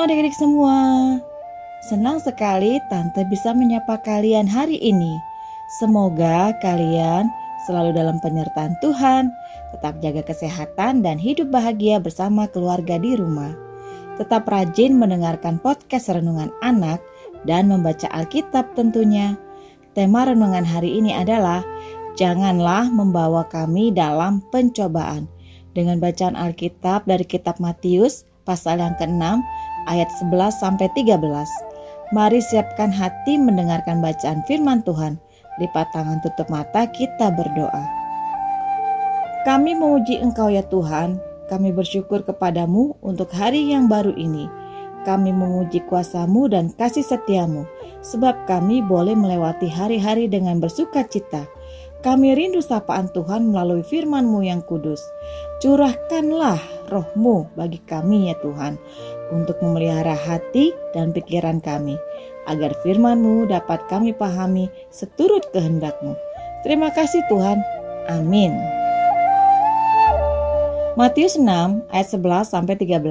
Halo adik-adik semua. Senang sekali Tante bisa menyapa kalian hari ini. Semoga kalian selalu dalam penyertaan Tuhan, tetap jaga kesehatan dan hidup bahagia bersama keluarga di rumah. Tetap rajin mendengarkan podcast renungan anak dan membaca Alkitab tentunya. Tema renungan hari ini adalah Janganlah membawa kami dalam pencobaan. Dengan bacaan Alkitab dari kitab Matius pasal yang ke-6 ayat 11 sampai 13. Mari siapkan hati mendengarkan bacaan firman Tuhan. Lipat tangan tutup mata kita berdoa. Kami memuji Engkau ya Tuhan, kami bersyukur kepadamu untuk hari yang baru ini. Kami memuji kuasamu dan kasih setiamu, sebab kami boleh melewati hari-hari dengan bersuka cita. Kami rindu sapaan Tuhan melalui firman-Mu yang kudus. Curahkanlah rohmu bagi kami ya Tuhan, untuk memelihara hati dan pikiran kami, agar firman-Mu dapat kami pahami seturut kehendak-Mu. Terima kasih Tuhan. Amin. Matius 6 ayat 11 sampai 13.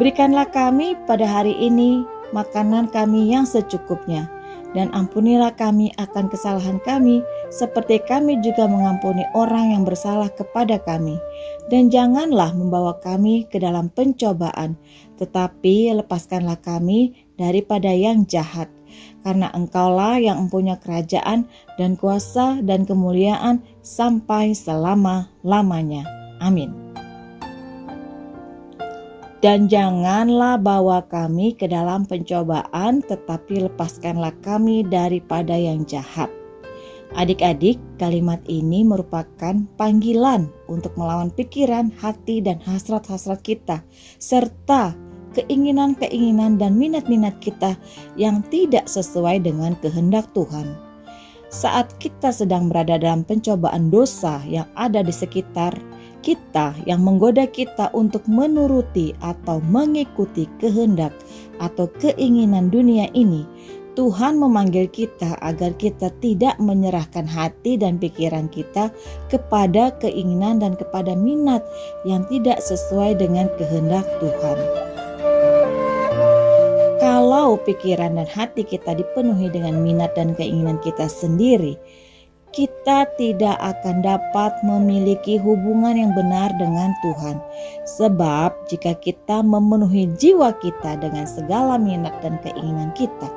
Berikanlah kami pada hari ini makanan kami yang secukupnya dan ampunilah kami akan kesalahan kami, seperti kami juga mengampuni orang yang bersalah kepada kami. Dan janganlah membawa kami ke dalam pencobaan, tetapi lepaskanlah kami daripada yang jahat. Karena engkaulah yang mempunyai kerajaan dan kuasa dan kemuliaan sampai selama-lamanya. Amin dan janganlah bawa kami ke dalam pencobaan, tetapi lepaskanlah kami daripada yang jahat. Adik-adik, kalimat ini merupakan panggilan untuk melawan pikiran, hati, dan hasrat-hasrat kita, serta keinginan-keinginan dan minat-minat kita yang tidak sesuai dengan kehendak Tuhan. Saat kita sedang berada dalam pencobaan dosa yang ada di sekitar kita yang menggoda kita untuk menuruti atau mengikuti kehendak atau keinginan dunia ini, Tuhan memanggil kita agar kita tidak menyerahkan hati dan pikiran kita kepada keinginan dan kepada minat yang tidak sesuai dengan kehendak Tuhan. Kalau pikiran dan hati kita dipenuhi dengan minat dan keinginan kita sendiri, kita tidak akan dapat memiliki hubungan yang benar dengan Tuhan. Sebab, jika kita memenuhi jiwa kita dengan segala minat dan keinginan kita,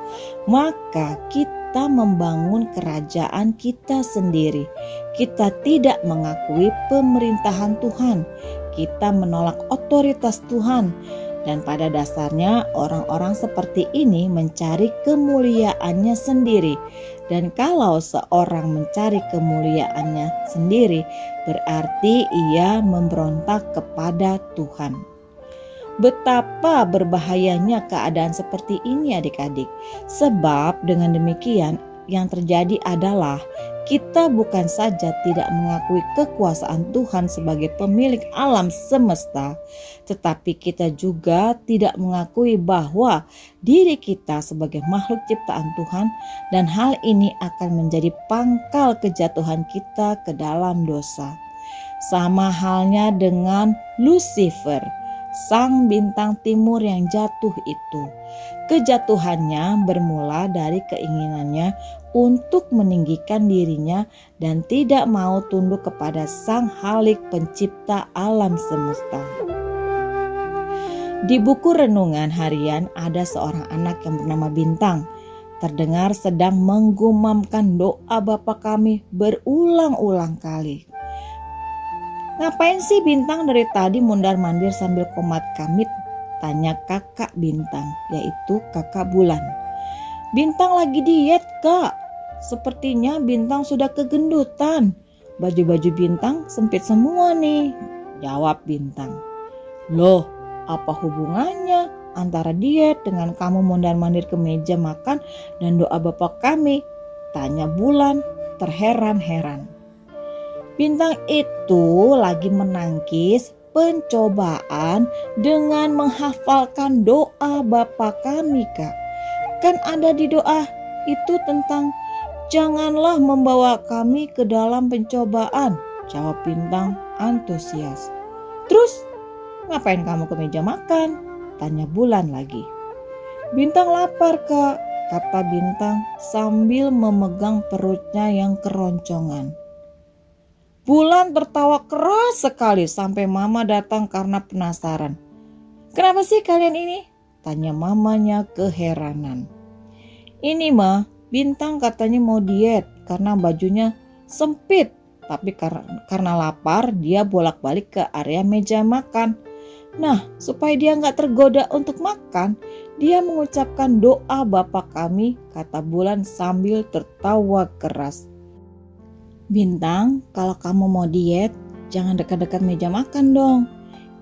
maka kita membangun kerajaan kita sendiri. Kita tidak mengakui pemerintahan Tuhan, kita menolak otoritas Tuhan dan pada dasarnya orang-orang seperti ini mencari kemuliaannya sendiri. Dan kalau seorang mencari kemuliaannya sendiri, berarti ia memberontak kepada Tuhan. Betapa berbahayanya keadaan seperti ini adik-adik. Sebab dengan demikian yang terjadi adalah kita bukan saja tidak mengakui kekuasaan Tuhan sebagai pemilik alam semesta, tetapi kita juga tidak mengakui bahwa diri kita sebagai makhluk ciptaan Tuhan, dan hal ini akan menjadi pangkal kejatuhan kita ke dalam dosa. Sama halnya dengan Lucifer sang bintang timur yang jatuh itu. Kejatuhannya bermula dari keinginannya untuk meninggikan dirinya dan tidak mau tunduk kepada Sang Halik Pencipta alam semesta. Di buku renungan harian ada seorang anak yang bernama Bintang. Terdengar sedang menggumamkan doa Bapa kami berulang-ulang kali. Ngapain sih Bintang dari tadi mundar-mandir sambil komat kamit? Tanya kakak Bintang, yaitu kakak Bulan. Bintang lagi diet kak. Sepertinya Bintang sudah kegendutan. Baju-baju Bintang sempit semua nih. Jawab Bintang. Loh, apa hubungannya antara diet dengan kamu mondar-mandir ke meja makan dan doa bapak kami? Tanya Bulan terheran-heran. Bintang itu lagi menangkis pencobaan dengan menghafalkan doa Bapa kami, Kak. Kan ada di doa itu tentang janganlah membawa kami ke dalam pencobaan, jawab Bintang antusias. Terus, ngapain kamu ke meja makan? Tanya bulan lagi. Bintang lapar kak, kata bintang sambil memegang perutnya yang keroncongan. Bulan tertawa keras sekali sampai mama datang karena penasaran. Kenapa sih kalian ini? Tanya mamanya keheranan. Ini mah, bintang katanya mau diet karena bajunya sempit. Tapi karena, karena lapar, dia bolak-balik ke area meja makan. Nah, supaya dia nggak tergoda untuk makan, dia mengucapkan doa Bapa kami, kata bulan sambil tertawa keras. Bintang, kalau kamu mau diet, jangan dekat-dekat meja makan dong.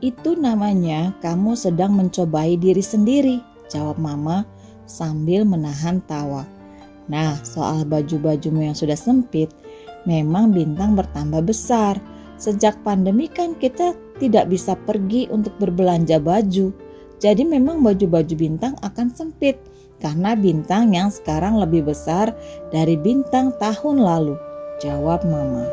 Itu namanya kamu sedang mencobai diri sendiri, jawab mama sambil menahan tawa. Nah, soal baju-bajumu yang sudah sempit, memang bintang bertambah besar. Sejak pandemi kan kita tidak bisa pergi untuk berbelanja baju. Jadi memang baju-baju bintang akan sempit karena bintang yang sekarang lebih besar dari bintang tahun lalu. Jawab mama.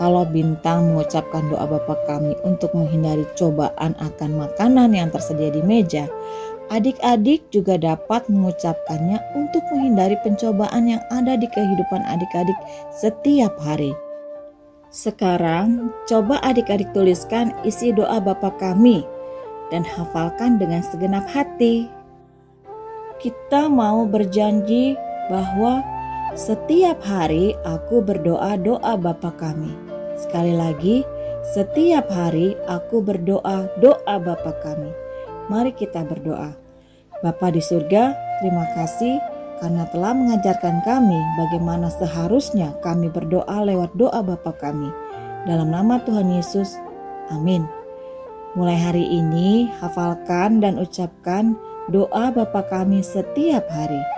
Kalau Bintang mengucapkan doa Bapa kami untuk menghindari cobaan akan makanan yang tersedia di meja, adik-adik juga dapat mengucapkannya untuk menghindari pencobaan yang ada di kehidupan adik-adik setiap hari. Sekarang, coba adik-adik tuliskan isi doa Bapa kami dan hafalkan dengan segenap hati. Kita mau berjanji bahwa setiap hari aku berdoa doa Bapa kami Sekali lagi, setiap hari aku berdoa doa Bapa kami. Mari kita berdoa. Bapa di surga, terima kasih karena telah mengajarkan kami bagaimana seharusnya kami berdoa lewat doa Bapa kami. Dalam nama Tuhan Yesus, amin. Mulai hari ini, hafalkan dan ucapkan doa Bapa kami setiap hari.